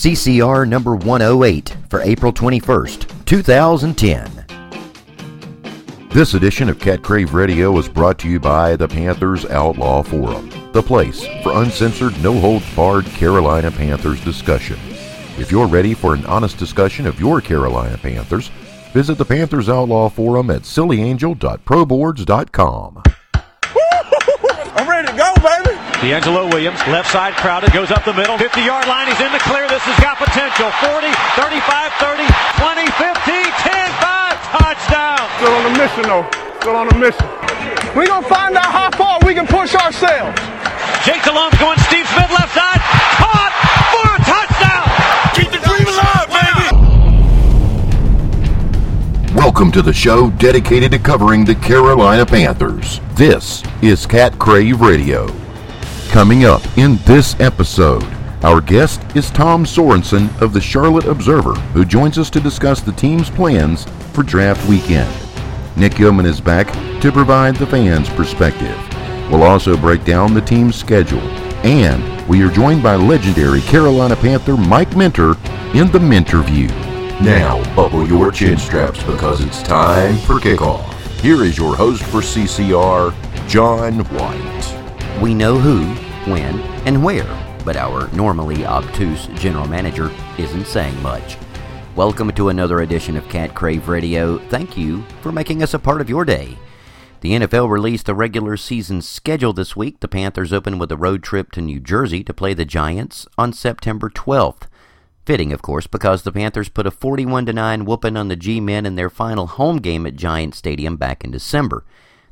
CCR number 108 for April 21st, 2010. This edition of Cat Crave Radio is brought to you by the Panthers Outlaw Forum, the place for uncensored, no holds barred Carolina Panthers discussion. If you're ready for an honest discussion of your Carolina Panthers, visit the Panthers Outlaw Forum at sillyangel.proboards.com. DeAngelo Williams, left side crowded, goes up the middle, 50 yard line, he's in the clear. This has got potential. 40, 35, 30, 20, 15, 10, 5, touchdown. Still on a mission, though. Still on a mission. We're going to find out how far we can push ourselves. Jake Delhomme going Steve Smith left side, caught for a touchdown. Keep the dream alive, baby. Welcome to the show dedicated to covering the Carolina Panthers. This is Cat Crave Radio. Coming up in this episode, our guest is Tom Sorensen of the Charlotte Observer, who joins us to discuss the team's plans for draft weekend. Nick Yeoman is back to provide the fans' perspective. We'll also break down the team's schedule. And we are joined by legendary Carolina Panther Mike Minter in the Minter View. Now, buckle your chin straps because it's time for kickoff. Here is your host for CCR, John White. We know who, when, and where, but our normally obtuse general manager isn't saying much. Welcome to another edition of Cat Crave Radio. Thank you for making us a part of your day. The NFL released the regular season schedule this week. The Panthers open with a road trip to New Jersey to play the Giants on September 12th. Fitting, of course, because the Panthers put a 41 9 whooping on the G Men in their final home game at Giant Stadium back in December.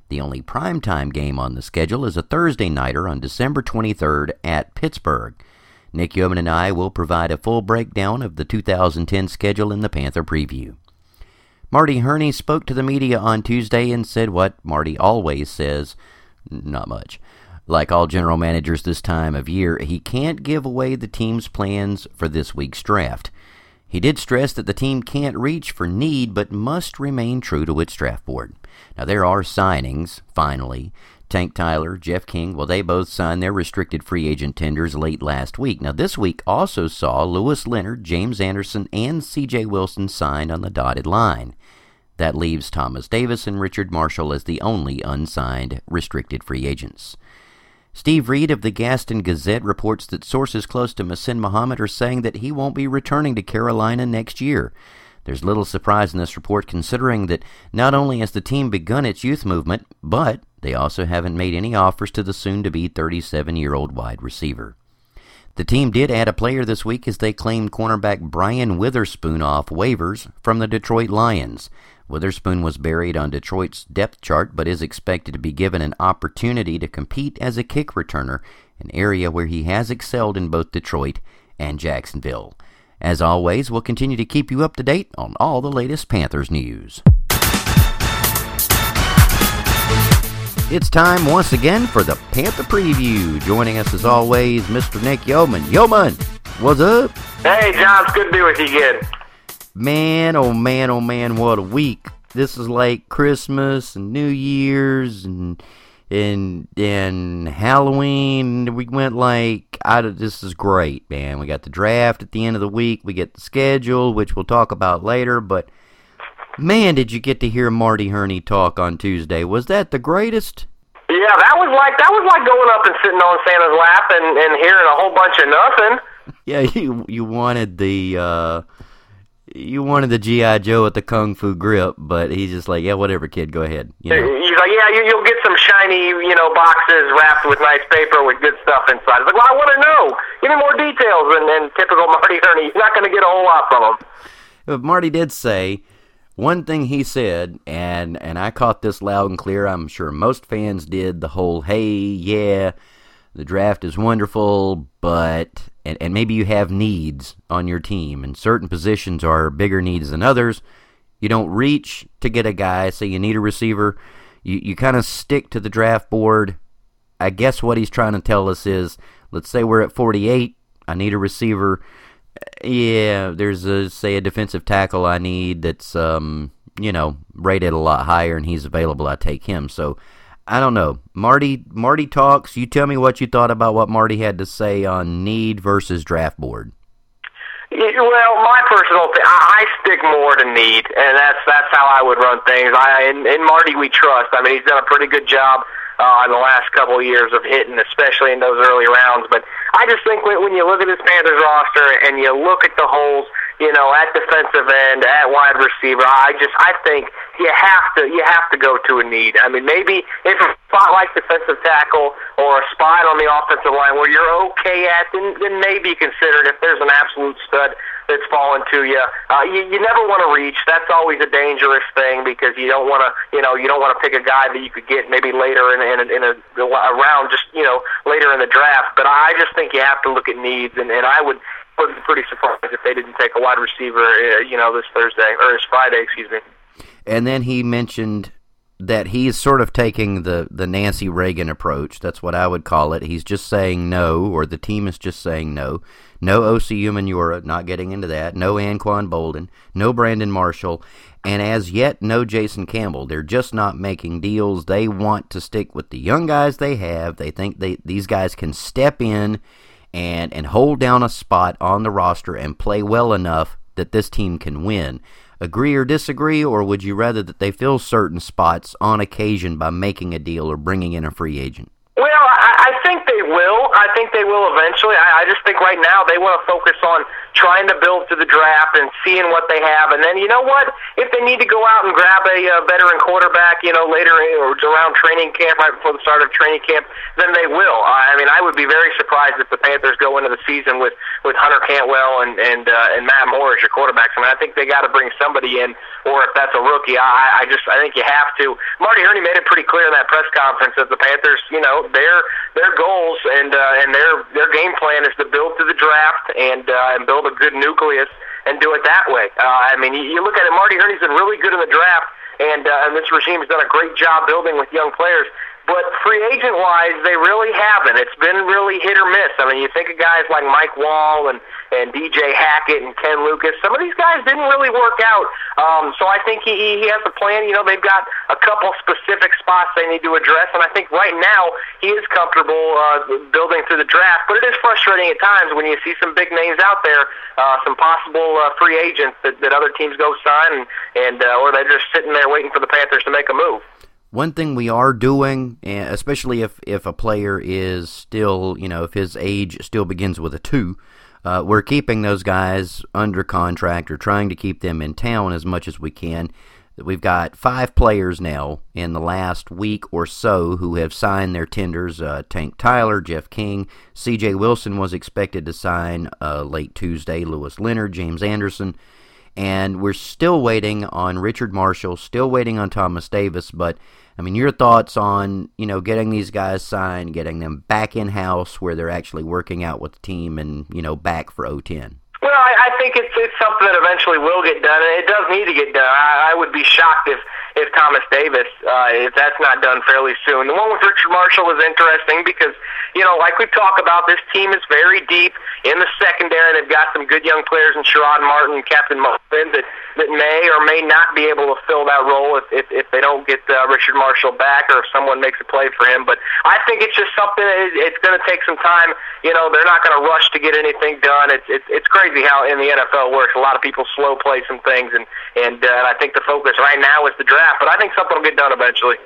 The only primetime game on the schedule is a Thursday nighter on December 23rd at Pittsburgh. Nick Yeoman and I will provide a full breakdown of the 2010 schedule in the Panther preview. Marty Hurney spoke to the media on Tuesday and said what Marty always says not much. Like all general managers this time of year, he can't give away the team's plans for this week's draft. He did stress that the team can't reach for need but must remain true to its draft board. Now, there are signings, finally. Tank Tyler, Jeff King, well, they both signed their restricted free agent tenders late last week. Now, this week also saw Louis Leonard, James Anderson, and C.J. Wilson signed on the dotted line. That leaves Thomas Davis and Richard Marshall as the only unsigned restricted free agents. Steve Reed of the Gaston Gazette reports that sources close to Muhsin Muhammad are saying that he won't be returning to Carolina next year. There's little surprise in this report considering that not only has the team begun its youth movement, but they also haven't made any offers to the soon to be 37 year old wide receiver. The team did add a player this week as they claimed cornerback Brian Witherspoon off waivers from the Detroit Lions. Witherspoon was buried on Detroit's depth chart, but is expected to be given an opportunity to compete as a kick returner, an area where he has excelled in both Detroit and Jacksonville. As always, we'll continue to keep you up to date on all the latest Panthers news. It's time once again for the Panther Preview. Joining us as always, Mr. Nick Yeoman. Yeoman, what's up? Hey, John, it's good to be with you again. Man, oh man, oh man, what a week. This is like Christmas and New Year's and and and Halloween. We went like I this is great, man. We got the draft at the end of the week. We get the schedule, which we'll talk about later, but man, did you get to hear Marty Hurney talk on Tuesday? Was that the greatest? Yeah, that was like that was like going up and sitting on Santa's lap and, and hearing a whole bunch of nothing. Yeah, you you wanted the uh you wanted the GI Joe at the Kung Fu grip, but he's just like, yeah, whatever, kid, go ahead. You know? He's like, yeah, you, will get some shiny, you know, boxes wrapped with nice paper with good stuff inside. He's like, well, I want to know. Give me more details. And, and typical Marty Hurney, he's not going to get a whole lot from him. But Marty did say one thing he said, and and I caught this loud and clear. I'm sure most fans did. The whole, hey, yeah the draft is wonderful, but and, and maybe you have needs on your team, and certain positions are bigger needs than others. You don't reach to get a guy, say you need a receiver. You you kind of stick to the draft board. I guess what he's trying to tell us is, let's say we're at 48. I need a receiver. Yeah, there's a say a defensive tackle I need that's um you know rated a lot higher, and he's available. I take him. So I don't know. Marty Marty talks. You tell me what you thought about what Marty had to say on need versus draft board. Well, my personal thing, I stick more to need, and that's that's how I would run things. I in, in Marty we trust. I mean, he's done a pretty good job uh, in the last couple of years of hitting, especially in those early rounds. But I just think when, when you look at this Panthers roster and you look at the holes, you know, at defensive end, at wide receiver, I just I think you have to you have to go to a need. I mean, maybe if a spot like defensive tackle or a spot on the offensive line where you're okay at, then, then maybe consider it if there's an absolute stud that's fallen to you. Uh, you, you never want to reach. That's always a dangerous thing because you don't want to, you know, you don't want to pick a guy that you could get maybe later in, in, a, in a, a round, just you know, later in the draft. But I just think you have to look at needs, and, and I would would be pretty surprised if they didn't take a wide receiver, uh, you know, this Thursday or this Friday, excuse me. And then he mentioned that he's sort of taking the, the Nancy Reagan approach. That's what I would call it. He's just saying no, or the team is just saying no. No Osi Umenyiora, not getting into that. No Anquan Boldin, No Brandon Marshall. And as yet, no Jason Campbell. They're just not making deals. They want to stick with the young guys they have. They think they these guys can step in and, and hold down a spot on the roster and play well enough that this team can win. Agree or disagree, or would you rather that they fill certain spots on occasion by making a deal or bringing in a free agent? Well, I, I think they will. I think they will eventually. I, I just think right now they want to focus on trying to build to the draft and seeing what they have. And then you know what? If they need to go out and grab a uh, veteran quarterback, you know, later or around training camp, right before the start of training camp, then they will. I mean, I would be very surprised if the Panthers go into the season with with Hunter Cantwell and and uh, and Matt Moore as your quarterbacks. I mean, I think they got to bring somebody in, or if that's a rookie, I, I just I think you have to. Marty Hurney made it pretty clear in that press conference that the Panthers, you know, their goals and uh, and their their game plan is to build to the draft and uh, and build a good nucleus and do it that way. Uh, I mean, you, you look at it. Marty Hurney's been really good in the draft, and uh, and this regime has done a great job building with young players. But free agent wise, they really haven't. It's been really hit or miss. I mean, you think of guys like Mike Wahle and and DJ Hackett and Ken Lucas. Some of these guys didn't really work out. Um, so I think he he has a plan. You know, they've got a couple specific spots they need to address, and I think right now he is comfortable uh, building through the draft. But it is frustrating at times when you see some big names out there, uh, some possible uh, free agents that, that other teams go sign, and, and uh, or they're just sitting there waiting for the Panthers to make a move. One thing we are doing, especially if, if a player is still, you know, if his age still begins with a two, uh, we're keeping those guys under contract or trying to keep them in town as much as we can. We've got five players now in the last week or so who have signed their tenders. Uh, Tank Tyler, Jeff King, C.J. Wilson was expected to sign uh, late Tuesday. Louis Leonard, James Anderson, and we're still waiting on Richard Marshall, still waiting on Thomas Davis. But I mean, your thoughts on you know getting these guys signed, getting them back in house where they're actually working out with the team, and you know back for O10. Well, I, I think it's it's something that eventually will get done, and it does need to get done. I, I would be shocked if if Thomas Davis uh, if that's not done fairly soon. The one with Richard Marshall is interesting because you know, like we've talked about, this team is very deep in the secondary. They've got some good young players in Sherrod Martin, and Captain Munnerlyn that that may or may not be able to fill that role if if, if they don't get uh, Richard Marshall back or if someone makes a play for him. But I think it's just something. It, it's going to take some time. You know, they're not going to rush to get anything done. It's it's it's crazy how in the NFL works. A lot of people slow play some things, and and, uh, I think the focus right now is the draft. But I think something will get done eventually.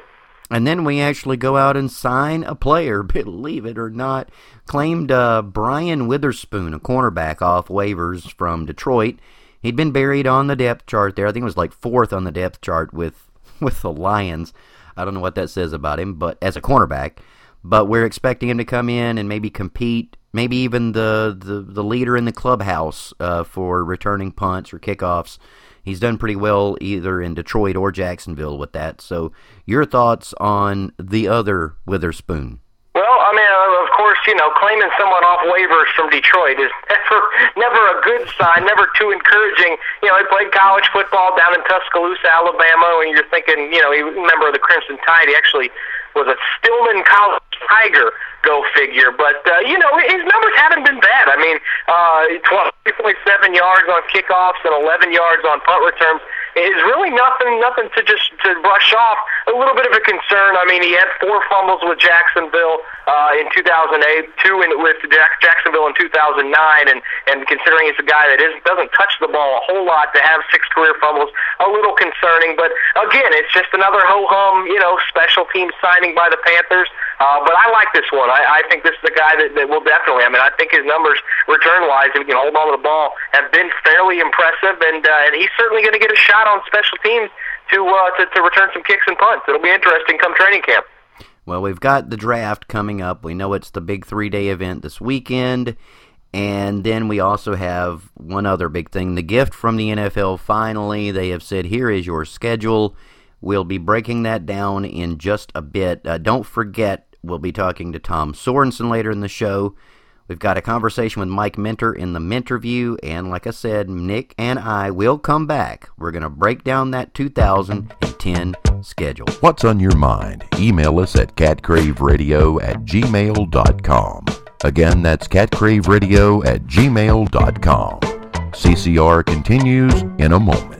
And then we actually go out and sign a player, believe it or not. Claimed uh, Brian Witherspoon, a cornerback off waivers from Detroit. He'd been buried on the depth chart there. I think it was like fourth on the depth chart with with the Lions. I don't know what that says about him, but as a cornerback. But we're expecting him to come in and maybe compete maybe even the, the, the leader in the clubhouse uh, for returning punts or kickoffs. He's done pretty well either in Detroit or Jacksonville with that. So, your thoughts on the other Witherspoon? Well, I mean, uh, of course, you know, claiming someone off waivers from Detroit is never, never a good sign, never too encouraging. You know, he played college football down in Tuscaloosa, Alabama, and you're thinking, you know, he member of the Crimson Tide. He actually was a Stillman College Tiger. Go figure. But uh, you know his numbers haven't been bad. I mean, uh, 12.7 yards on kickoffs and 11 yards on punt returns is really nothing nothing to just to brush off. A little bit of a concern. I mean, he had four fumbles with Jacksonville. Uh, in 2008, two in, with Jack, Jacksonville in 2009, and and considering he's a guy that is doesn't touch the ball a whole lot, to have six career fumbles, a little concerning. But again, it's just another ho hum, you know, special team signing by the Panthers. Uh, but I like this one. I, I think this is a guy that, that will definitely. I mean, I think his numbers return wise, if he can hold on to the ball, have been fairly impressive, and uh, and he's certainly going to get a shot on special teams to, uh, to to return some kicks and punts. It'll be interesting come training camp. Well, we've got the draft coming up. We know it's the big three day event this weekend. And then we also have one other big thing the gift from the NFL. Finally, they have said, here is your schedule. We'll be breaking that down in just a bit. Uh, don't forget, we'll be talking to Tom Sorensen later in the show. We've got a conversation with Mike Minter in the Minterview, and like I said, Nick and I will come back. We're going to break down that 2010 schedule. What's on your mind? Email us at catcraveradio at gmail.com. Again, that's catcraveradio at gmail.com. CCR continues in a moment.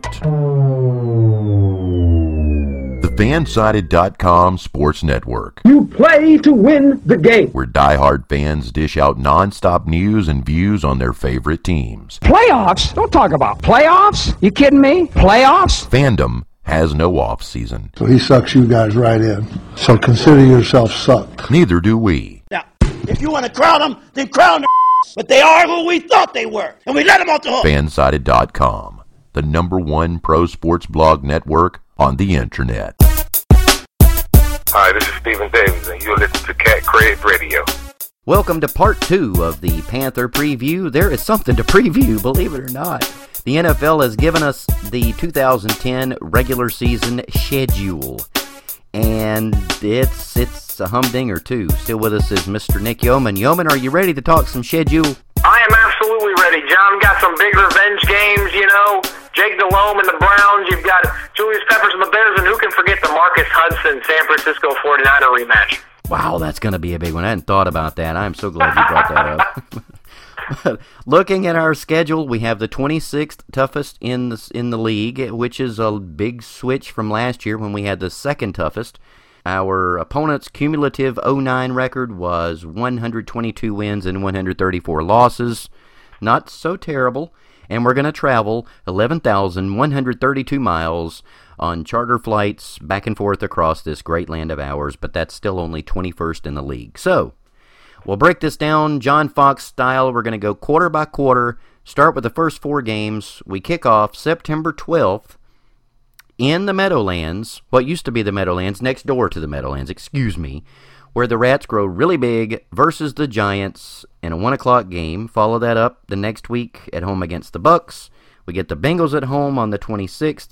The Fansided.com Sports Network. You play to win the game. Where diehard fans dish out nonstop news and views on their favorite teams. Playoffs? Don't talk about playoffs. You kidding me? Playoffs? Fandom has no off season. So he sucks you guys right in. So consider yourself sucked. Neither do we. Now, if you want to crown them, then crown them. But they are who we thought they were, and we let them off the hook. Fansided.com, the number one pro sports blog network on the internet. Hi, this is Stephen Davis, and you're listening to Cat Crave Radio. Welcome to part two of the Panther preview. There is something to preview, believe it or not. The NFL has given us the 2010 regular season schedule, and it's it's a humdinger too. Still with us is Mr. Nick Yeoman. Yeoman, are you ready to talk some schedule? I am absolutely ready, John. Got some big revenge games, you know. Jake Delhomme and the Browns. You've got Julius Peppers and the Bears, and who can forget the Marcus Hudson San Francisco 49er rematch? Wow, that's going to be a big one. I hadn't thought about that. I'm so glad you brought that up. Looking at our schedule, we have the 26th toughest in the in the league, which is a big switch from last year when we had the second toughest. Our opponent's cumulative 09 record was 122 wins and 134 losses. Not so terrible. And we're going to travel 11,132 miles on charter flights back and forth across this great land of ours, but that's still only 21st in the league. So, we'll break this down John Fox style. We're going to go quarter by quarter, start with the first four games. We kick off September 12th in the Meadowlands, what used to be the Meadowlands, next door to the Meadowlands, excuse me, where the Rats grow really big versus the Giants in a 1 o'clock game. Follow that up the next week at home against the Bucs. We get the Bengals at home on the 26th,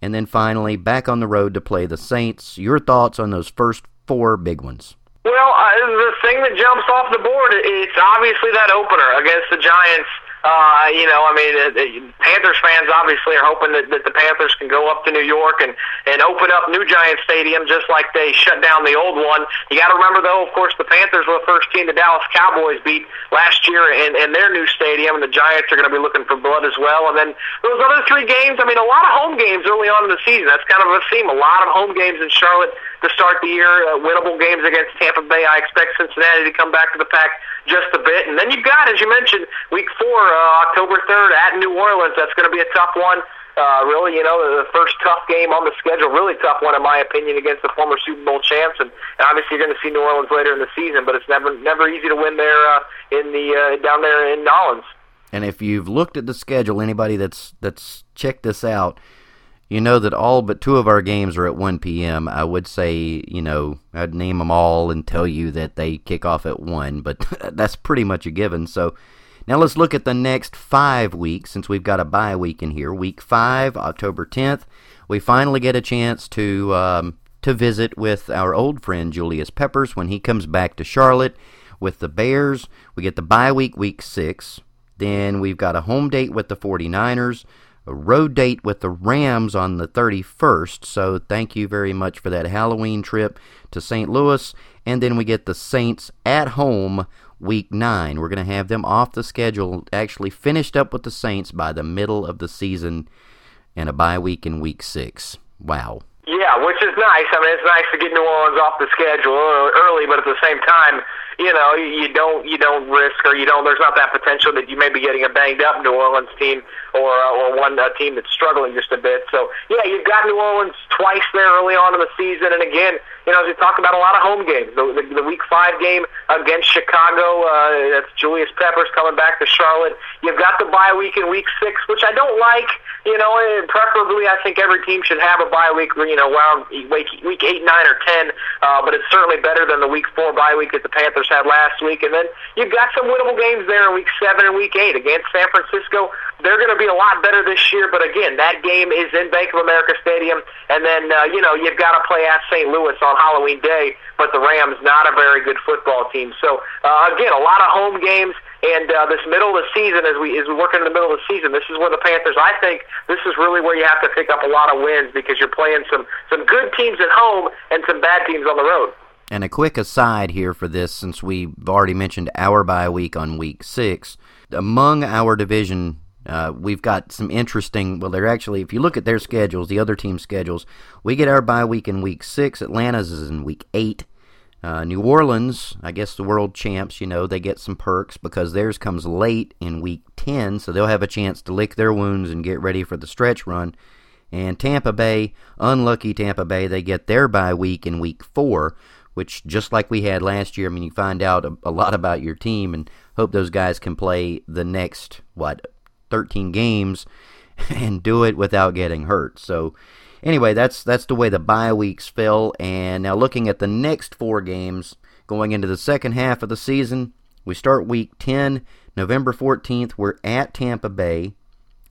and then finally back on the road to play the Saints. Your thoughts on those first four big ones? Well, uh, the thing that jumps off the board, it's obviously that opener against the Giants. Uh, you know, I mean, uh, uh, Panthers fans obviously are hoping that, that the Panthers can go up to New York and and open up New Giant Stadium just like they shut down the old one. You got to remember, though, of course, the Panthers were the first team the Dallas Cowboys beat last year in, in their new stadium, and the Giants are going to be looking for blood as well. And then those other three games, I mean, a lot of home games early on in the season. That's kind of a theme. A lot of home games in Charlotte to start the year, uh, winnable games against Tampa Bay. I expect Cincinnati to come back to the pack just a bit. And then you've got, as you mentioned, week four, uh, October 3rd at New Orleans. That's going to be a tough one. Uh, really, you know, the first tough game on the schedule, really tough one in my opinion against the former Super Bowl champs, and, and obviously you're going to see New Orleans later in the season, but it's never never easy to win there uh, in the uh, down there in Nolens. And if you've looked at the schedule, anybody that's that's checked this out, you know that all but two of our games are at 1 p.m. I would say, you know, I'd name them all and tell you that they kick off at 1, but that's pretty much a given. So now let's look at the next five weeks since we've got a bye week in here. Week 5, October 10th, we finally get a chance to, um, to visit with our old friend Julius Peppers when he comes back to Charlotte with the Bears. We get the bye week, week 6. Then we've got a home date with the 49ers a road date with the Rams on the 31st. So thank you very much for that Halloween trip to St. Louis. And then we get the Saints at home week 9. We're going to have them off the schedule, actually finished up with the Saints by the middle of the season and a bye week in week 6. Wow. Yeah, which is nice. I mean, it's nice to get New Orleans off the schedule uh, early, but at the same time, you know, you don't you don't risk or you don't. There's not that potential that you may be getting a banged up New Orleans team or uh, or one uh, team that's struggling just a bit. So yeah, you've got New Orleans twice there early on in the season, and again, you know, as we talk about a lot of home games. The, the, the Week Five game against Chicago, uh, that's Julius Peppers coming back to Charlotte. You've got the bye week in Week Six, which I don't like. You know, and preferably I think every team should have a bye week. You know, around week week eight, nine, or ten. Uh, but it's certainly better than the Week Four bye week that the Panthers had last week. And then you've got some winnable games there in Week Seven and Week Eight against San Francisco. They're going to be a lot better this year, but again, that game is in Bank of America Stadium, and then uh, you know you've got to play at St. Louis on Halloween Day. But the Rams not a very good football team. So uh, again, a lot of home games. And uh, this middle of the season, as we as we work in the middle of the season, this is where the Panthers. I think this is really where you have to pick up a lot of wins because you're playing some some good teams at home and some bad teams on the road. And a quick aside here for this, since we've already mentioned our bye week on week six, among our division uh, we've got some interesting. Well, they're actually, if you look at their schedules, the other team schedules, we get our bye week in week six. Atlanta's is in week eight. Uh, New Orleans, I guess the world champs, you know, they get some perks because theirs comes late in week 10, so they'll have a chance to lick their wounds and get ready for the stretch run. And Tampa Bay, unlucky Tampa Bay, they get their bye week in week 4, which just like we had last year, I mean, you find out a, a lot about your team and hope those guys can play the next, what, 13 games and do it without getting hurt. So, anyway, that's that's the way the bye weeks fell. And now looking at the next four games going into the second half of the season, we start week 10, November 14th. We're at Tampa Bay.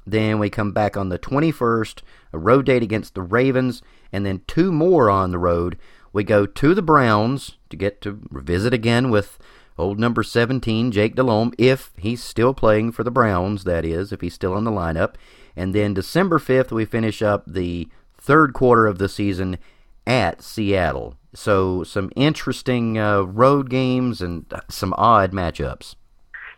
Then we come back on the 21st, a road date against the Ravens, and then two more on the road. We go to the Browns to get to visit again with old number 17, Jake Delhomme, if he's still playing for the Browns, that is, if he's still in the lineup. And then December 5th, we finish up the third quarter of the season at Seattle. So some interesting uh, road games and some odd matchups.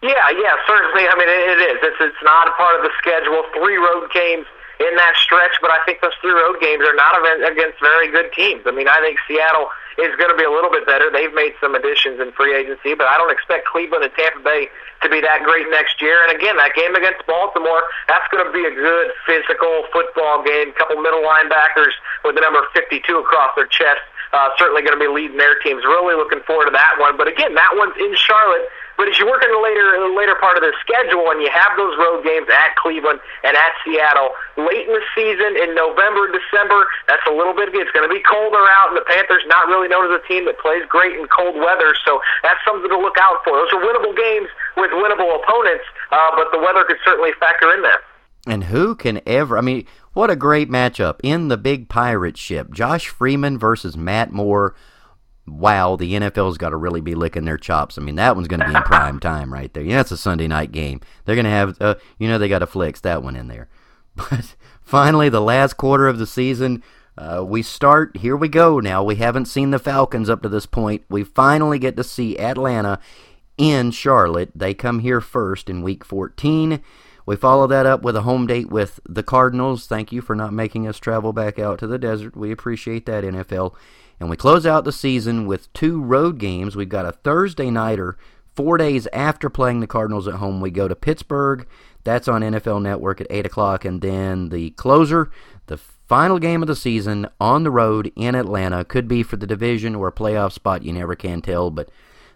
Yeah, yeah, certainly. I mean, it, it is. It's it's not a part of the schedule. Three road games in that stretch, but I think those three road games are not against very good teams. I mean, I think Seattle is going to be a little bit better. They've made some additions in free agency, but I don't expect Cleveland and Tampa Bay to be that great next year. And again, that game against Baltimore, that's going to be a good physical football game. A couple middle linebackers with the number 52 across their chest. Uh, certainly going to be leading their teams. Really looking forward to that one. But again, that one's in Charlotte. But as you work in the later in the later part of the schedule and you have those road games at Cleveland and at Seattle late in the season in November, December, that's a little bit. It's going to be colder out, and the Panthers not really known as a team that plays great in cold weather. So that's something to look out for. Those are winnable games with winnable opponents, uh, but the weather could certainly factor in there. And who can ever? I mean, what a great matchup in the big pirate ship. Josh Freeman versus Matt Moore wow, the NFL's got to really be licking their chops. I mean, that one's going to be in prime time right there. Yeah, it's a Sunday night game. They're going to have, uh, you know, they got to flex that one in there. But finally, the last quarter of the season, uh, we start. Here we go now. We haven't seen the Falcons up to this point. We finally get to see Atlanta in Charlotte. They come here first in week 14. We follow that up with a home date with the Cardinals. Thank you for not making us travel back out to the desert. We appreciate that, NFL. And we close out the season with two road games. We've got a Thursday nighter four days after playing the Cardinals at home. We go to Pittsburgh. That's on NFL Network at 8 o'clock. And then the closer, the final game of the season on the road in Atlanta, could be for the division or a playoff spot. You never can tell. But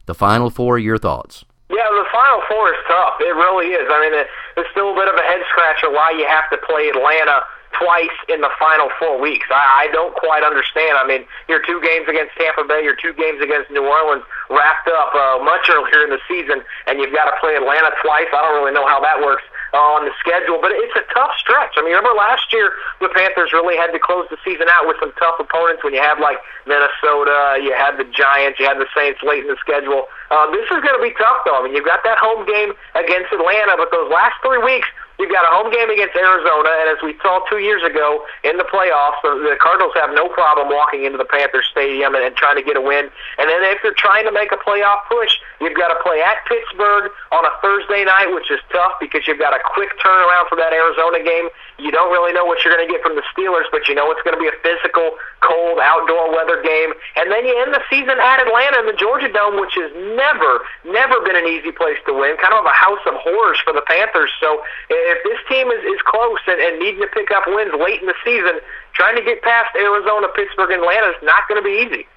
the final four, your thoughts? Yeah, the Final Four is tough. It really is. I mean, it's still a bit of a head scratcher why you have to play Atlanta twice in the final four weeks. I, I don't quite understand. I mean, your two games against Tampa Bay, your two games against New Orleans wrapped up uh, much earlier in the season, and you've got to play Atlanta twice. I don't really know how that works uh, on the schedule, but it's a tough stretch. I mean, remember last year the Panthers really had to close the season out with some tough opponents when you had like Minnesota, you had the Giants, you had the Saints late in the schedule. Uh, this is going to be tough, though. I mean, you've got that home game against Atlanta, but those last three weeks You've got a home game against Arizona, and as we saw two years ago in the playoffs, the, the Cardinals have no problem walking into the Panthers Stadium and, and trying to get a win. And then if you're trying to make a playoff push, you've got to play at Pittsburgh on a Thursday night, which is tough because you've got a quick turnaround for that Arizona game. You don't really know what you're going to get from the Steelers, but you know it's going to be a physical, cold, outdoor weather game. And then you end the season at Atlanta in the Georgia Dome, which has never, never been an easy place to win. Kind of a house of horrors for the Panthers. So if this team is, is close and, and needing to pick up wins late in the season, trying to get past Arizona, Pittsburgh, and Atlanta is not going to be easy.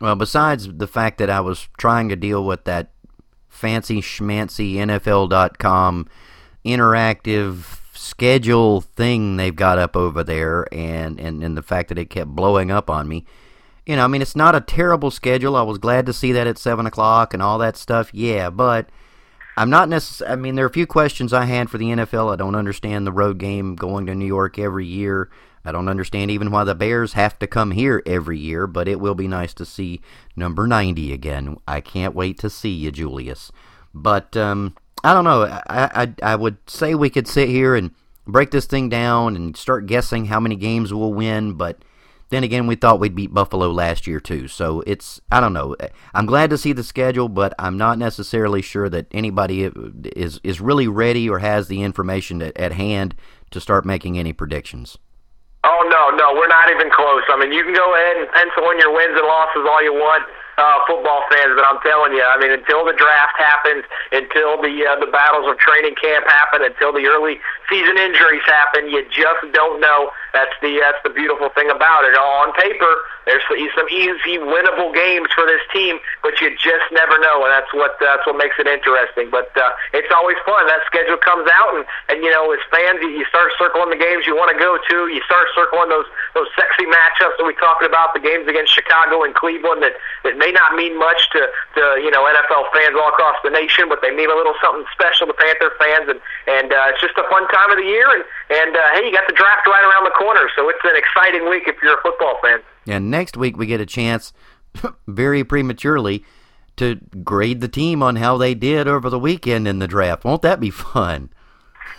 Well, besides the fact that I was trying to deal with that fancy schmancy NFL.com interactive schedule thing they've got up over there and, and, and the fact that it kept blowing up on me. You know, I mean, it's not a terrible schedule. I was glad to see that at 7 o'clock and all that stuff. Yeah, but I'm not necessarily. I mean, there are a few questions I had for the NFL. I don't understand the road game going to New York every year. I don't understand even why the Bears have to come here every year, but it will be nice to see number 90 again. I can't wait to see you, Julius. But um, I don't know. I, I I would say we could sit here and break this thing down and start guessing how many games we'll win, but then again, we thought we'd beat Buffalo last year too. So it's I don't know. I'm glad to see the schedule, but I'm not necessarily sure that anybody is is really ready or has the information at, at hand to start making any predictions. Oh no, no, we're not even close. I mean, you can go ahead and pencil in your wins and losses all you want uh, football fans, but I'm telling you, I mean, until the draft happens, until the uh, the battles of training camp happen, until the early season injuries happen, you just don't know. That's the that's the beautiful thing about it. On paper, there's some easy winnable games for this team, but you just never know, and that's what that's what makes it interesting. But uh, it's always fun. That schedule comes out, and and you know, as fans, you start circling the games you want to go to. You start circling those those sexy matchups that we talked about, the games against Chicago and Cleveland that that may not mean much to, to you know NFL fans all across the nation, but they mean a little something special to Panther fans, and and uh, it's just a fun time of the year. And and uh, hey, you got the draft right around the corner, so it's an exciting week if you're a football fan. And next week we get a chance, very prematurely, to grade the team on how they did over the weekend in the draft. Won't that be fun?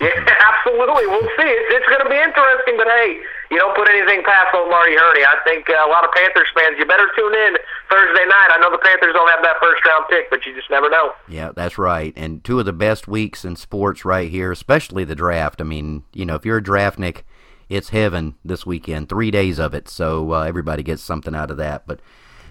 Yeah, absolutely. We'll see. It's, it's going to be interesting, but hey, you don't put anything past old Marty Hurney. I think uh, a lot of Panthers fans, you better tune in Thursday night. I know the Panthers don't have that first round pick, but you just never know. Yeah, that's right. And two of the best weeks in sports right here, especially the draft. I mean, you know, if you're a draftnik, it's heaven this weekend. Three days of it, so uh, everybody gets something out of that. But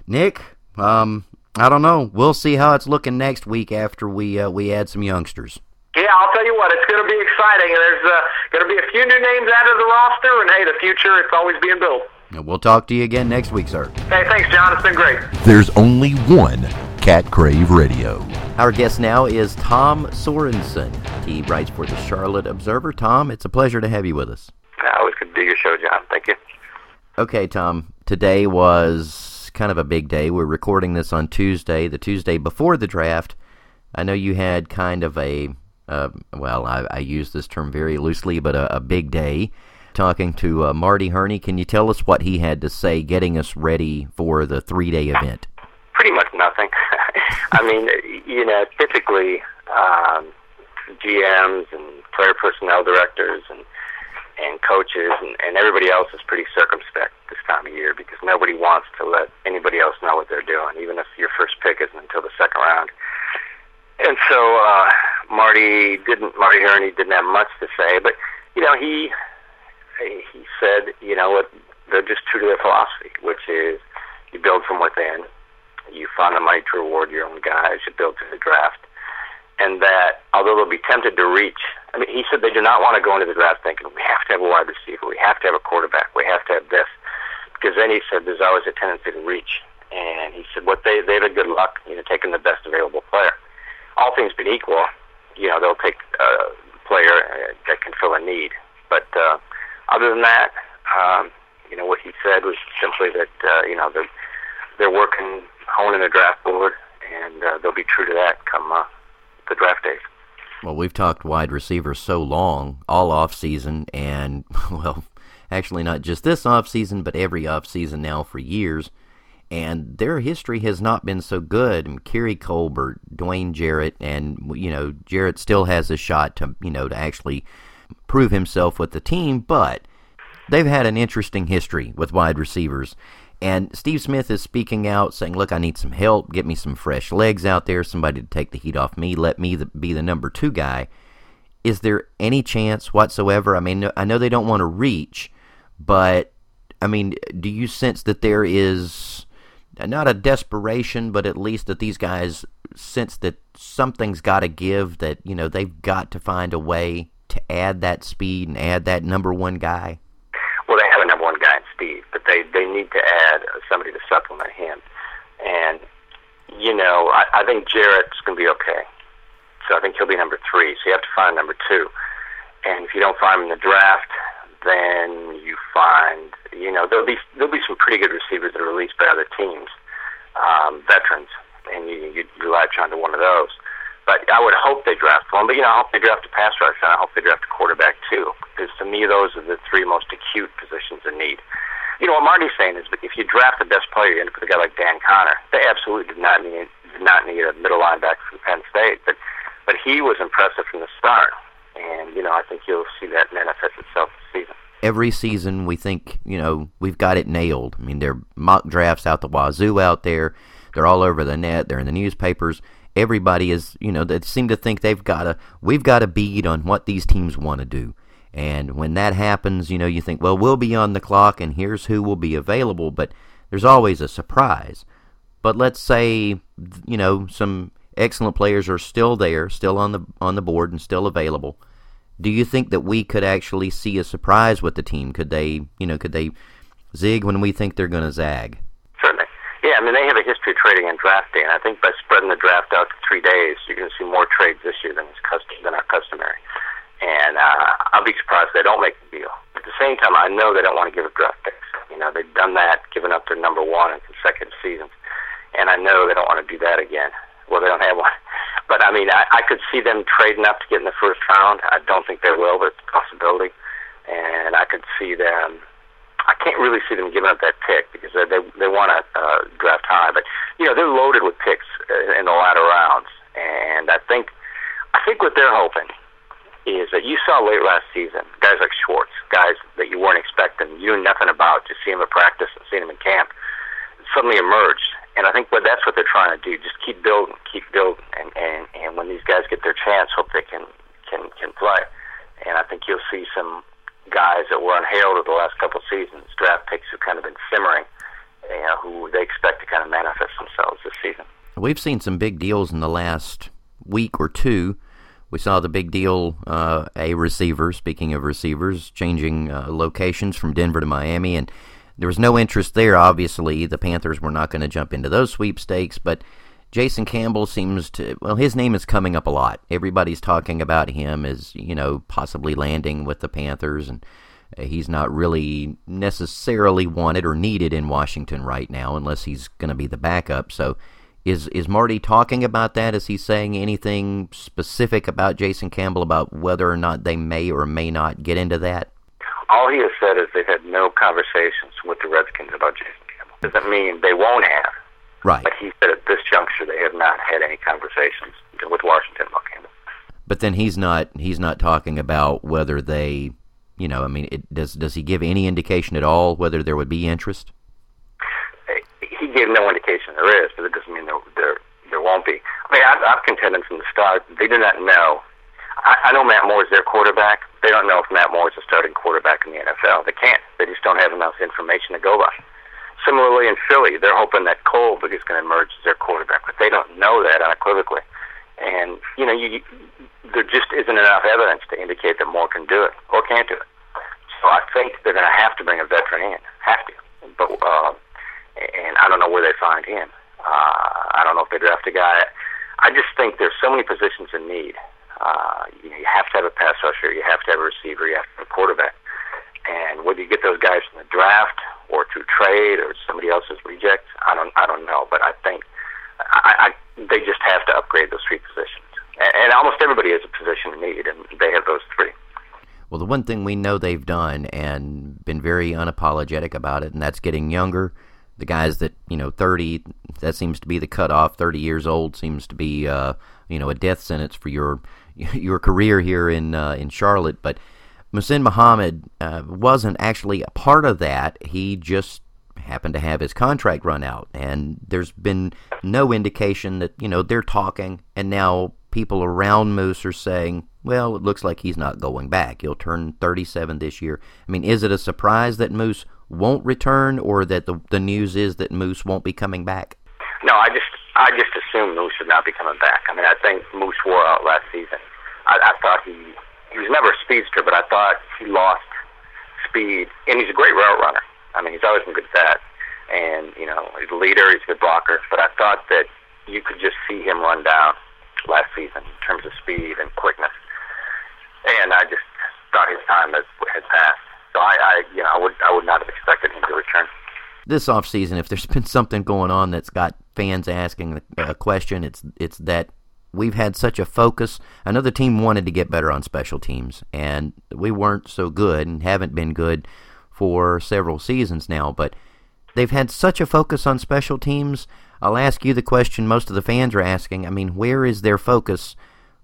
Nick, um, I don't know. We'll see how it's looking next week after we uh, we add some youngsters. Yeah, I'll tell you what, it's going to be exciting. There's uh, going to be a few new names added to the roster, and hey, the future, it's always being built. And We'll talk to you again next week, sir. Hey, thanks, John. It's been great. There's only one Cat Crave Radio. Our guest now is Tom Sorensen. He writes for the Charlotte Observer. Tom, it's a pleasure to have you with us. I always good to do your show, John. Thank you. Okay, Tom. Today was kind of a big day. We're recording this on Tuesday, the Tuesday before the draft. I know you had kind of a uh, well, I, I, use this term very loosely, but a, a big day. Talking to uh, Marty Hurney, can you tell us what he had to say getting us ready for the three day event? Pretty much nothing. I mean, you know, typically um, GMs and player personnel directors and and coaches and, and everybody else is pretty circumspect this time of year because nobody wants to let anybody else know what they're doing, even if your first pick isn't until the second round. And so uh, Marty didn't. Marty Hurney didn't have much to say, but you know he he said you know what they're just true to their philosophy, which is you build from within, you find the money to reward your own guys, you build to the draft, and that although they'll be tempted to reach, I mean he said they do not want to go into the draft thinking we have to have a wide receiver, we have to have a quarterback, we have to have this, because then he said there's always a tendency to reach, and he said what they they have a good luck, you know, taking the best available player all things being equal, you know, they'll take a player that can fill a need. But uh, other than that, um, you know, what he said was simply that uh, you know they're they're working, honing the draft board, and uh, they'll be true to that come uh, the draft days. Well, we've talked wide receivers so long, all off season, and well, actually not just this off season, but every off season now for years and their history has not been so good. And Keary Colbert, Dwayne Jarrett, and you know Jarrett still has a shot to you know to actually prove himself with the team, but they've had an interesting history with wide receivers. And Steve Smith is speaking out, saying, "Look, I need some help. Get me some fresh legs out there. Somebody to take the heat off me. Let me be the number two guy." Is there any chance whatsoever? I mean, I know they don't want to reach, but I mean, do you sense that there is not a desperation, but at least that these guys sense that something's got to give, that, you know, they've got to find a way to add that speed and add that number one guy? Well, they have a number one guy in Steve, but they, they need to add somebody to supplement him. And, you know, I, I think Jarrett's going to be okay. So I think he'll be number three. So you have to find number two. And if you don't find him in the draft, then you find, you know, there'll be there'll be some pretty good receivers that are released by other teams, um, veterans, and you, you you latch onto one of those. But I would hope they draft one. But you know, I hope they draft a pass rusher, and I hope they draft a quarterback too, because to me, those are the three most acute positions in need. You know what Marty's saying is, if you draft the best player, you end up with a guy like Dan Connor. They absolutely did not need did not need a middle linebacker from Penn State, but but he was impressive from the start. And, you know, I think you'll see that manifest itself season. Every season, we think, you know, we've got it nailed. I mean, there are mock drafts out the wazoo out there. They're all over the net. They're in the newspapers. Everybody is, you know, they seem to think they've got a, we've got a bead on what these teams want to do. And when that happens, you know, you think, well, we'll be on the clock and here's who will be available. But there's always a surprise. But let's say, you know, some excellent players are still there, still on the on the board and still available. Do you think that we could actually see a surprise with the team? Could they, you know, could they zig when we think they're going to zag? Certainly. Yeah, I mean they have a history of trading and drafting, and I think by spreading the draft out to three days, you're going to see more trades this year than is custom than are customary. And uh, I'll be surprised if they don't make the deal. At the same time, I know they don't want to give up draft picks. You know, they've done that, given up their number one in consecutive seasons, and I know they don't want to do that again. Well, they don't have one. But I mean, I, I could see them trading up to get in the first round. I don't think they will, but it's a possibility. And I could see them. I can't really see them giving up that pick because they they, they want to uh, draft high. But you know, they're loaded with picks in the latter rounds, and I think I think what they're hoping is that you saw late last season guys like Schwartz, guys that you weren't expecting, you knew nothing about, just seeing them at practice and seeing them in camp, suddenly emerged and I think what that's what they're trying to do. Just keep building, keep building, and and and when these guys get their chance, hope they can can can play. And I think you'll see some guys that were over the last couple of seasons, draft picks who kind of been simmering, you know, who they expect to kind of manifest themselves this season. We've seen some big deals in the last week or two. We saw the big deal, uh, a receiver, speaking of receivers, changing uh, locations from Denver to Miami. And there was no interest there, obviously. The Panthers were not going to jump into those sweepstakes, but Jason Campbell seems to, well, his name is coming up a lot. Everybody's talking about him as, you know, possibly landing with the Panthers, and uh, he's not really necessarily wanted or needed in Washington right now unless he's going to be the backup. So is, is Marty talking about that? Is he saying anything specific about Jason Campbell about whether or not they may or may not get into that? All he has said is they've had no conversations with the Redskins about Jason Campbell. Doesn't mean they won't have. Right. But he said at this juncture they have not had any conversations with Washington about Campbell. But then he's not he's not talking about whether they, you know, I mean, it, does does he give any indication at all whether there would be interest? He gave no indication there is, but it doesn't mean there there, there won't be. I mean, I've, I've contended from the start they do not know I, I know Matt Moore is their quarterback. They don't know if Matt Moore is a starting quarterback in the NFL. They can't. They just don't have enough information to go by. Similarly, in Philly, they're hoping that Kolb is going to emerge as their quarterback, but they don't know that unequivocally. And you know, you, there just isn't enough evidence to indicate that Moore can do it or can't do it. So I think they're going to have to bring a veteran in, have to. But uh, and I don't know where they find him. Uh, I don't know if they draft a guy. I just think there's so many positions in need uh, you, know, you have to have a pass rusher, you have to have a receiver, you have to have a quarterback. And whether you get those guys from the draft or through trade or somebody else's reject, I don't, I don't know. But I think I, I, they just have to upgrade those three positions. And, and almost everybody has a position in need, and they have those three. Well, the one thing we know they've done and been very unapologetic about it, and that's getting younger. The guys that you know, thirty, that seems to be the cutoff. Thirty years old seems to be uh, you know a death sentence for your your career here in uh, in Charlotte. But Muhsin Muhammad uh, wasn't actually a part of that. He just happened to have his contract run out, and there's been no indication that you know they're talking, and now people around Moose are saying, well, it looks like he's not going back. He'll turn 37 this year. I mean, is it a surprise that Moose won't return, or that the the news is that Moose won't be coming back? No, I just I just assumed Moose would not be coming back. I mean, I think Moose wore out last season. I, I thought he he was never a speedster, but I thought he lost speed, and he's a great route runner. I mean, he's always been good at that, and you know, he's a leader, he's a good blocker. But I thought that you could just see him run down last season in terms of speed and quickness, and I just thought his time had, had passed. So I, I, you know, I would I would not have expected him to return. This off season, if there's been something going on that's got fans asking a uh, question, it's it's that we've had such a focus. Another team wanted to get better on special teams, and we weren't so good and haven't been good for several seasons now. But they've had such a focus on special teams. I'll ask you the question most of the fans are asking. I mean, where is their focus,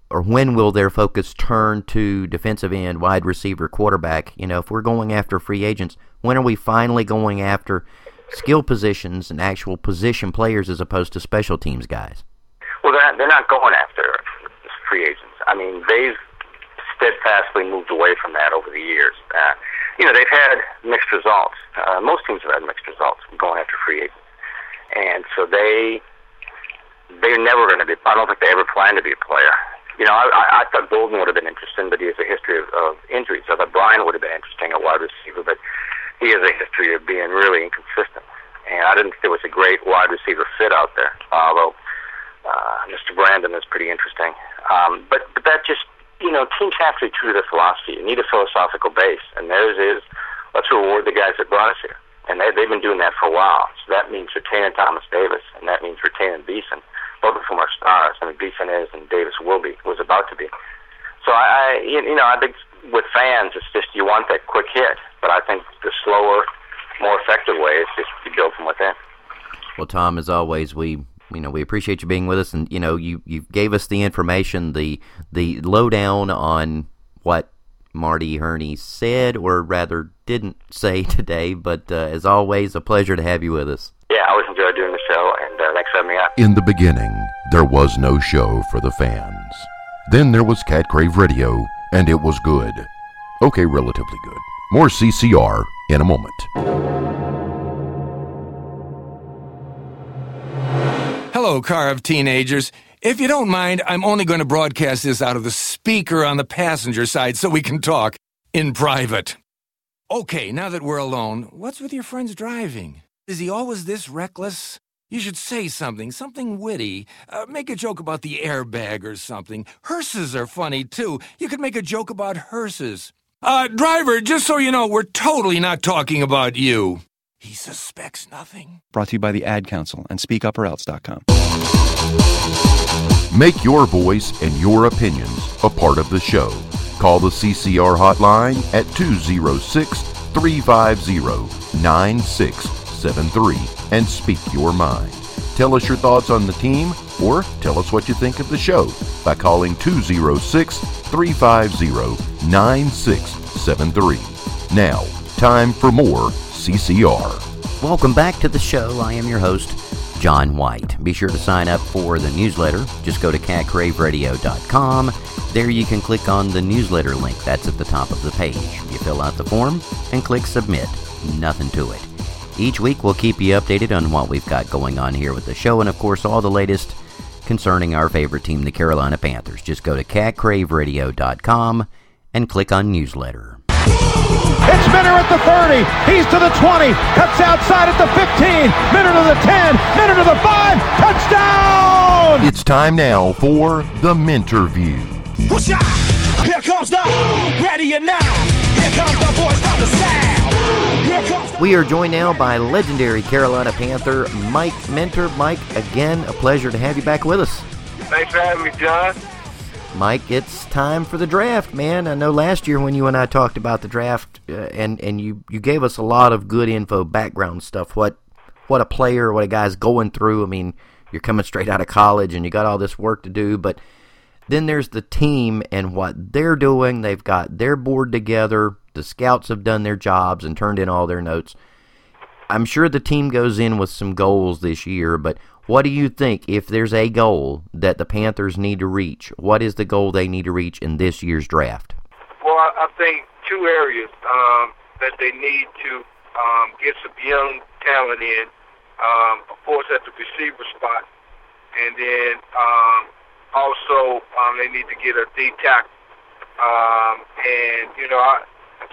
or when will their focus turn to defensive end, wide receiver, quarterback? You know, if we're going after free agents, when are we finally going after skill positions and actual position players as opposed to special teams guys? Well, they're not, they're not going after free agents. I mean, they've steadfastly moved away from that over the years. Uh, you know, they've had mixed results. Uh, most teams have had mixed results going after free agents, and so they they're never going to be. I don't think they ever plan to be a player. You know, I, I, thought Golden would have been interesting, but he has a history of, of injuries. I thought Brian would have been interesting at wide receiver, but he has a history of being really inconsistent. And I didn't think there was a great wide receiver fit out there, although uh, Mr. Brandon is pretty interesting. Um, but but that just you know teams have to be true to their philosophy. You need a philosophical base, and theirs is let's reward the guys that brought us here, and they, they've been doing that for a while. So that means retaining Thomas Davis, and that means retaining Beason. Both of whom are stars. I mean, Beason is, and Davis will be, was about to be. So I, I you know, I think with fans, it's just you want that quick hit, but I think the slower, more effective way is just to build from within. Well, Tom, as always, we you know we appreciate you being with us, and you know you you gave us the information, the the lowdown on what Marty Hurney said, or rather didn't say today. But uh, as always, a pleasure to have you with us. Yeah, I always enjoy doing the show, and uh, thanks for having me out. In the beginning, there was no show for the fans. Then there was Cat Crave Radio, and it was good. Okay, relatively good. More CCR in a moment. Hello, car of teenagers. If you don't mind, I'm only going to broadcast this out of the speaker on the passenger side so we can talk in private. Okay, now that we're alone, what's with your friend's driving? Is he always this reckless? You should say something, something witty. Uh, make a joke about the airbag or something. Hearses are funny, too. You could make a joke about hearses. Uh, driver, just so you know, we're totally not talking about you. He suspects nothing. Brought to you by the Ad Council and SpeakUpOrElse.com. Make your voice and your opinions a part of the show. Call the CCR hotline at 206 350 9673 and speak your mind. Tell us your thoughts on the team or tell us what you think of the show by calling 206 350 9673. Now, time for more CCR. Welcome back to the show. I am your host, John White. Be sure to sign up for the newsletter. Just go to catcraveradio.com. There you can click on the newsletter link. That's at the top of the page. You fill out the form and click submit. Nothing to it. Each week we'll keep you updated on what we've got going on here with the show and of course all the latest concerning our favorite team, the Carolina Panthers. Just go to catcraveradio.com and click on newsletter. It's Minter at the 30. He's to the 20. Cuts outside at the 15. Minter to the 10. Minter to the 5. Touchdown! It's time now for the Minterview. Push out! Here comes the ready and now. Here comes the voice of the sound. Here comes We are joined now by legendary Carolina Panther Mike Minter. Mike, again, a pleasure to have you back with us. Thanks for having me, John. Mike, it's time for the draft, man. I know last year when you and I talked about the draft, uh, and and you you gave us a lot of good info, background stuff. What what a player, what a guy's going through. I mean, you're coming straight out of college and you got all this work to do, but then there's the team and what they're doing. They've got their board together. The scouts have done their jobs and turned in all their notes. I'm sure the team goes in with some goals this year, but what do you think if there's a goal that the Panthers need to reach? What is the goal they need to reach in this year's draft? Well, I, think two areas um, that they need to um, get some young talent in. Um, of course, at the receiver spot, and then um, also um, they need to get a D tackle. Um, and you know, I,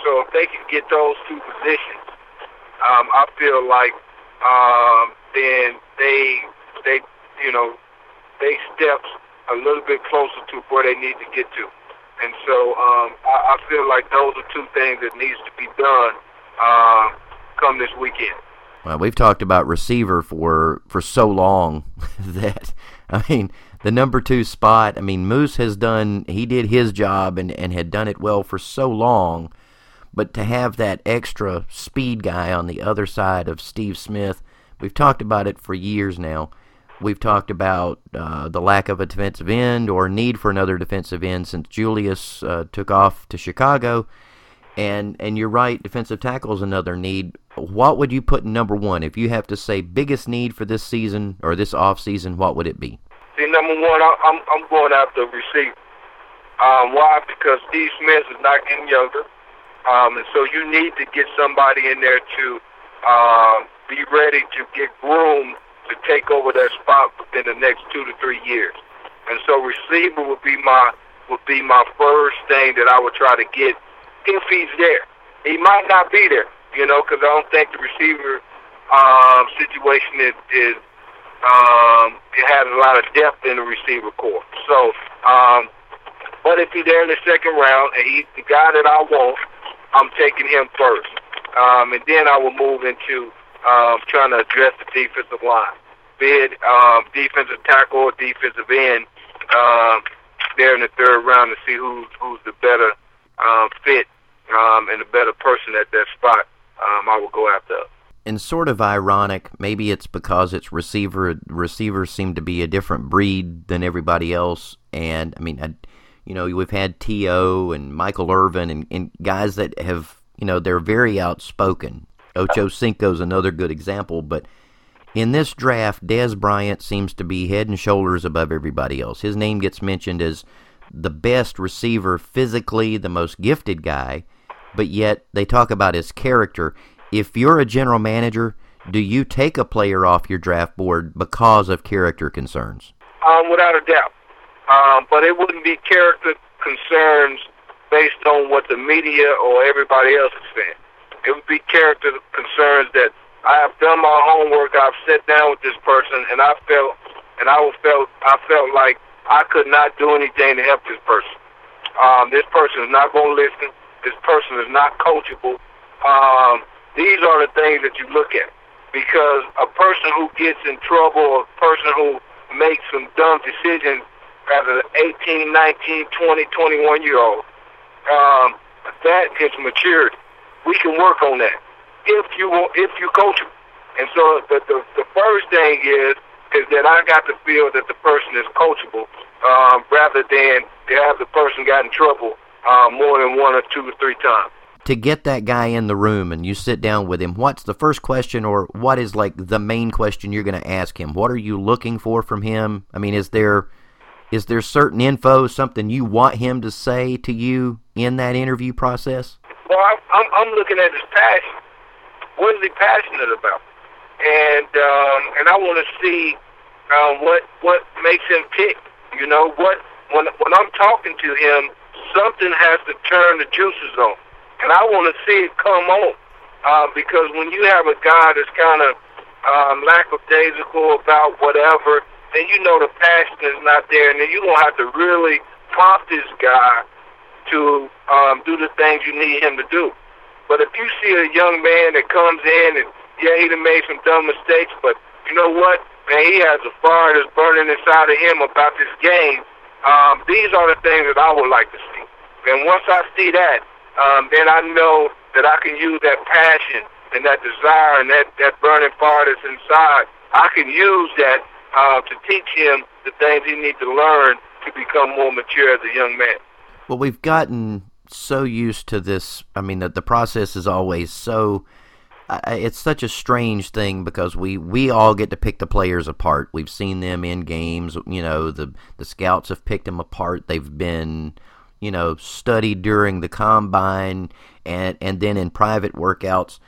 so if they can get those two positions, um, I feel like um, then they they you know they steps a little bit closer to where they need to get to. And so um, I, I feel like those are two things that needs to be done uh, come this weekend. Well, we've talked about receiver for for so long that I mean the number two spot. I mean Moose has done he did his job and and had done it well for so long, but to have that extra speed guy on the other side of Steve Smith, we've talked about it for years now. We've talked about uh, the lack of a defensive end or need for another defensive end since Julius uh, took off to Chicago. And and you're right, defensive tackle is another need. What would you put number one if you have to say biggest need for this season or this off season? What would it be? See, number one, I'm I'm going after receiver. Um, why? Because Steve Smith is not getting younger, um, and so you need to get somebody in there to uh, be ready to get groomed to take over that spot within the next two to three years. And so receiver would be my would be my first thing that I would try to get if he's there. He might not be there, you know, because I don't think the receiver um, situation is, is um, it has a lot of depth in the receiver corps. So, um, but if he's there in the second round and he's the guy that I want, I'm taking him first, um, and then I will move into um, trying to address the defensive line, be it um, defensive tackle or defensive end. Um, there in the third round to see who's who's the better um, fit um, and a better person at that spot. Um, I will go after. And sort of ironic, maybe it's because it's receiver. Receivers seem to be a different breed than everybody else. And I mean, I, you know, we've had T.O. and Michael Irvin and, and guys that have, you know, they're very outspoken. Ocho Cinco is another good example, but in this draft, Dez Bryant seems to be head and shoulders above everybody else. His name gets mentioned as the best receiver physically, the most gifted guy, but yet they talk about his character. If you're a general manager, do you take a player off your draft board because of character concerns? Um, without a doubt. Um, but it wouldn't be character concerns based on what the media or everybody else is saying. It would be character concerns that I have done my homework. I've sat down with this person, and I felt, and I felt, I felt like I could not do anything to help this person. Um, this person is not going to listen. This person is not coachable. Um, these are the things that you look at because a person who gets in trouble, a person who makes some dumb decisions as an 18, 19, 20, 21 year old, um, that is maturity we can work on that if you want, if you coach them. And so the, the the first thing is is that I got to feel that the person is coachable um, rather than to have the person got in trouble uh, more than one or two or three times. To get that guy in the room and you sit down with him, what's the first question or what is like the main question you're going to ask him? What are you looking for from him? I mean, is there is there certain info, something you want him to say to you in that interview process? Well, I'm, I'm looking at his passion. What is he passionate about? And um, and I want to see um, what what makes him tick. You know what? When when I'm talking to him, something has to turn the juices on, and I want to see it come on. Uh, because when you have a guy that's kind of um, lackadaisical about whatever, then you know the passion is not there, and then you're gonna have to really prompt this guy to um, do the things you need him to do. But if you see a young man that comes in and yeah, he done made some dumb mistakes, but you know what? Man, he has a fire that's burning inside of him about this game. Um, these are the things that I would like to see. And once I see that, um, then I know that I can use that passion and that desire and that, that burning fire that's inside. I can use that uh, to teach him the things he needs to learn to become more mature as a young man. Well, we've gotten so used to this. I mean, the, the process is always so. Uh, it's such a strange thing because we, we all get to pick the players apart. We've seen them in games. You know, the the scouts have picked them apart. They've been, you know, studied during the combine and and then in private workouts.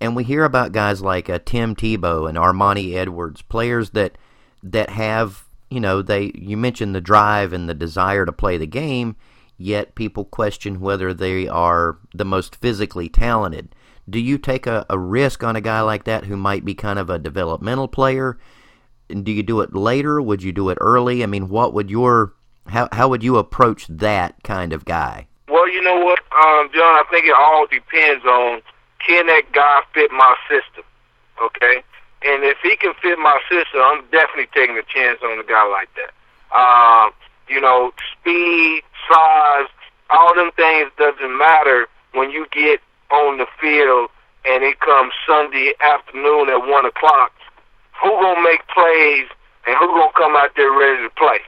And we hear about guys like uh, Tim Tebow and Armanti Edwards, players that that have, you know, they you mentioned the drive and the desire to play the game yet people question whether they are the most physically talented. Do you take a, a risk on a guy like that who might be kind of a developmental player? And do you do it later? Would you do it early? I mean, what would your how how would you approach that kind of guy? Well, you know what, um, John, I think it all depends on can that guy fit my system, okay? And if he can fit my system, I'm definitely taking a chance on a guy like that. Um, you know, speed, size, all them things doesn't matter when you get on the field and it comes Sunday afternoon at one o'clock. Who gonna make plays and who gonna come out there ready to play?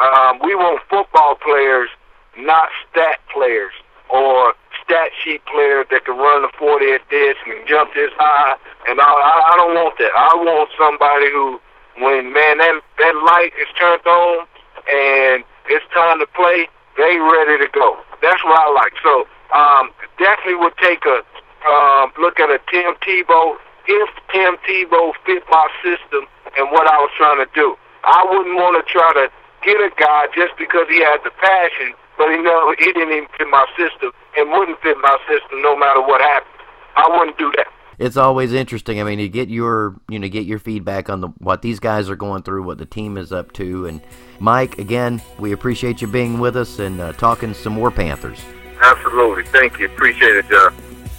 Um, we want football players, not stat players or stat sheet players that can run the 40 at this and jump this high. And I, I, I don't want that. I want somebody who, when man that that light is turned on and it's time to play, they ready to go. That's what I like. So um, definitely would take a um, look at a Tim Tebow if Tim Tebow fit my system and what I was trying to do. I wouldn't want to try to get a guy just because he had the passion, but he know he didn't even fit my system and wouldn't fit my system no matter what happened. I wouldn't do that it's always interesting. I mean, you get your you know get your feedback on the what these guys are going through, what the team is up to, and Mike, again, we appreciate you being with us and uh, talking some more Panthers. Absolutely, thank you, appreciate it, John.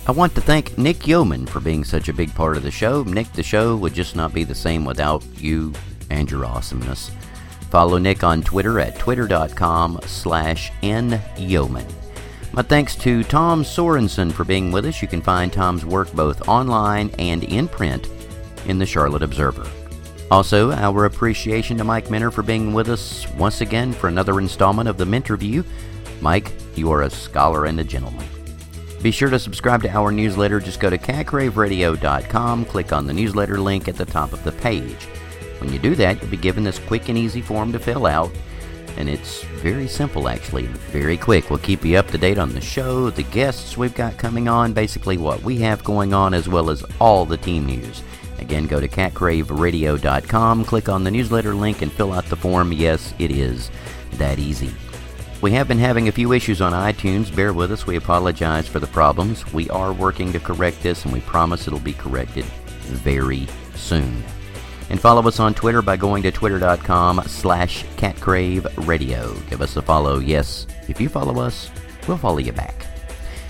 I want to thank Nick Yeoman for being such a big part of the show. Nick, the show would just not be the same without you and your awesomeness. Follow Nick on Twitter at twitter.com slash nyeoman. My thanks to Tom Sorensen for being with us. You can find Tom's work both online and in print in the Charlotte Observer. Also, our appreciation to Mike Minter for being with us once again for another installment of the Minterview. Mike, you are a scholar and a gentleman. Be sure to subscribe to our newsletter. Just go to catcraveradio.com, click on the newsletter link at the top of the page. When you do that, you'll be given this quick and easy form to fill out and it's very simple actually, very quick. We'll keep you up to date on the show, the guests we've got coming on, basically what we have going on, as well as all the team news. Again, go to catcraveradio.com, click on the newsletter link, and fill out the form. Yes, it is that easy. We have been having a few issues on iTunes. Bear with us. We apologize for the problems. We are working to correct this, and we promise it'll be corrected very soon. And follow us on Twitter by going to twitter.com slash catcraveradio. Give us a follow. Yes, if you follow us, we'll follow you back.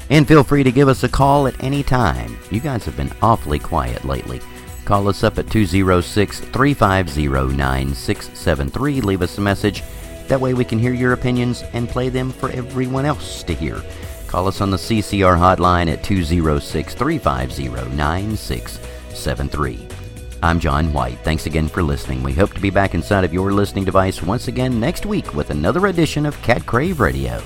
And feel free to give us a call at any time. You guys have been awfully quiet lately. Call us up at 206 350 9673. Leave us a message. That way we can hear your opinions and play them for everyone else to hear. Call us on the CCR hotline at 206 350 9673. I'm John White. Thanks again for listening. We hope to be back inside of your listening device once again next week with another edition of Cat Crave Radio.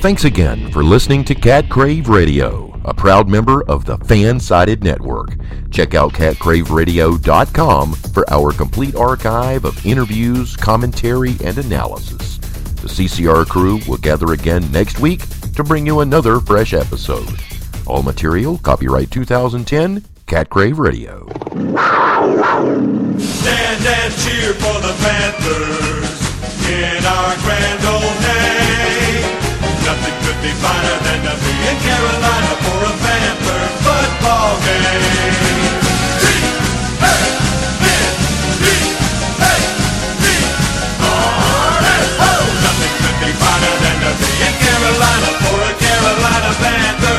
Thanks again for listening to Cat Crave Radio, a proud member of the Fansided Network. Check out catcraveradio.com for our complete archive of interviews, commentary, and analysis. The CCR crew will gather again next week to bring you another fresh episode. All material, copyright 2010, Cat Crave Radio. Stand and cheer for the Panthers in our grand old name be finer than to be in Carolina for a Vanford football game. Nothing could be finer than to be in Carolina for a Carolina Panther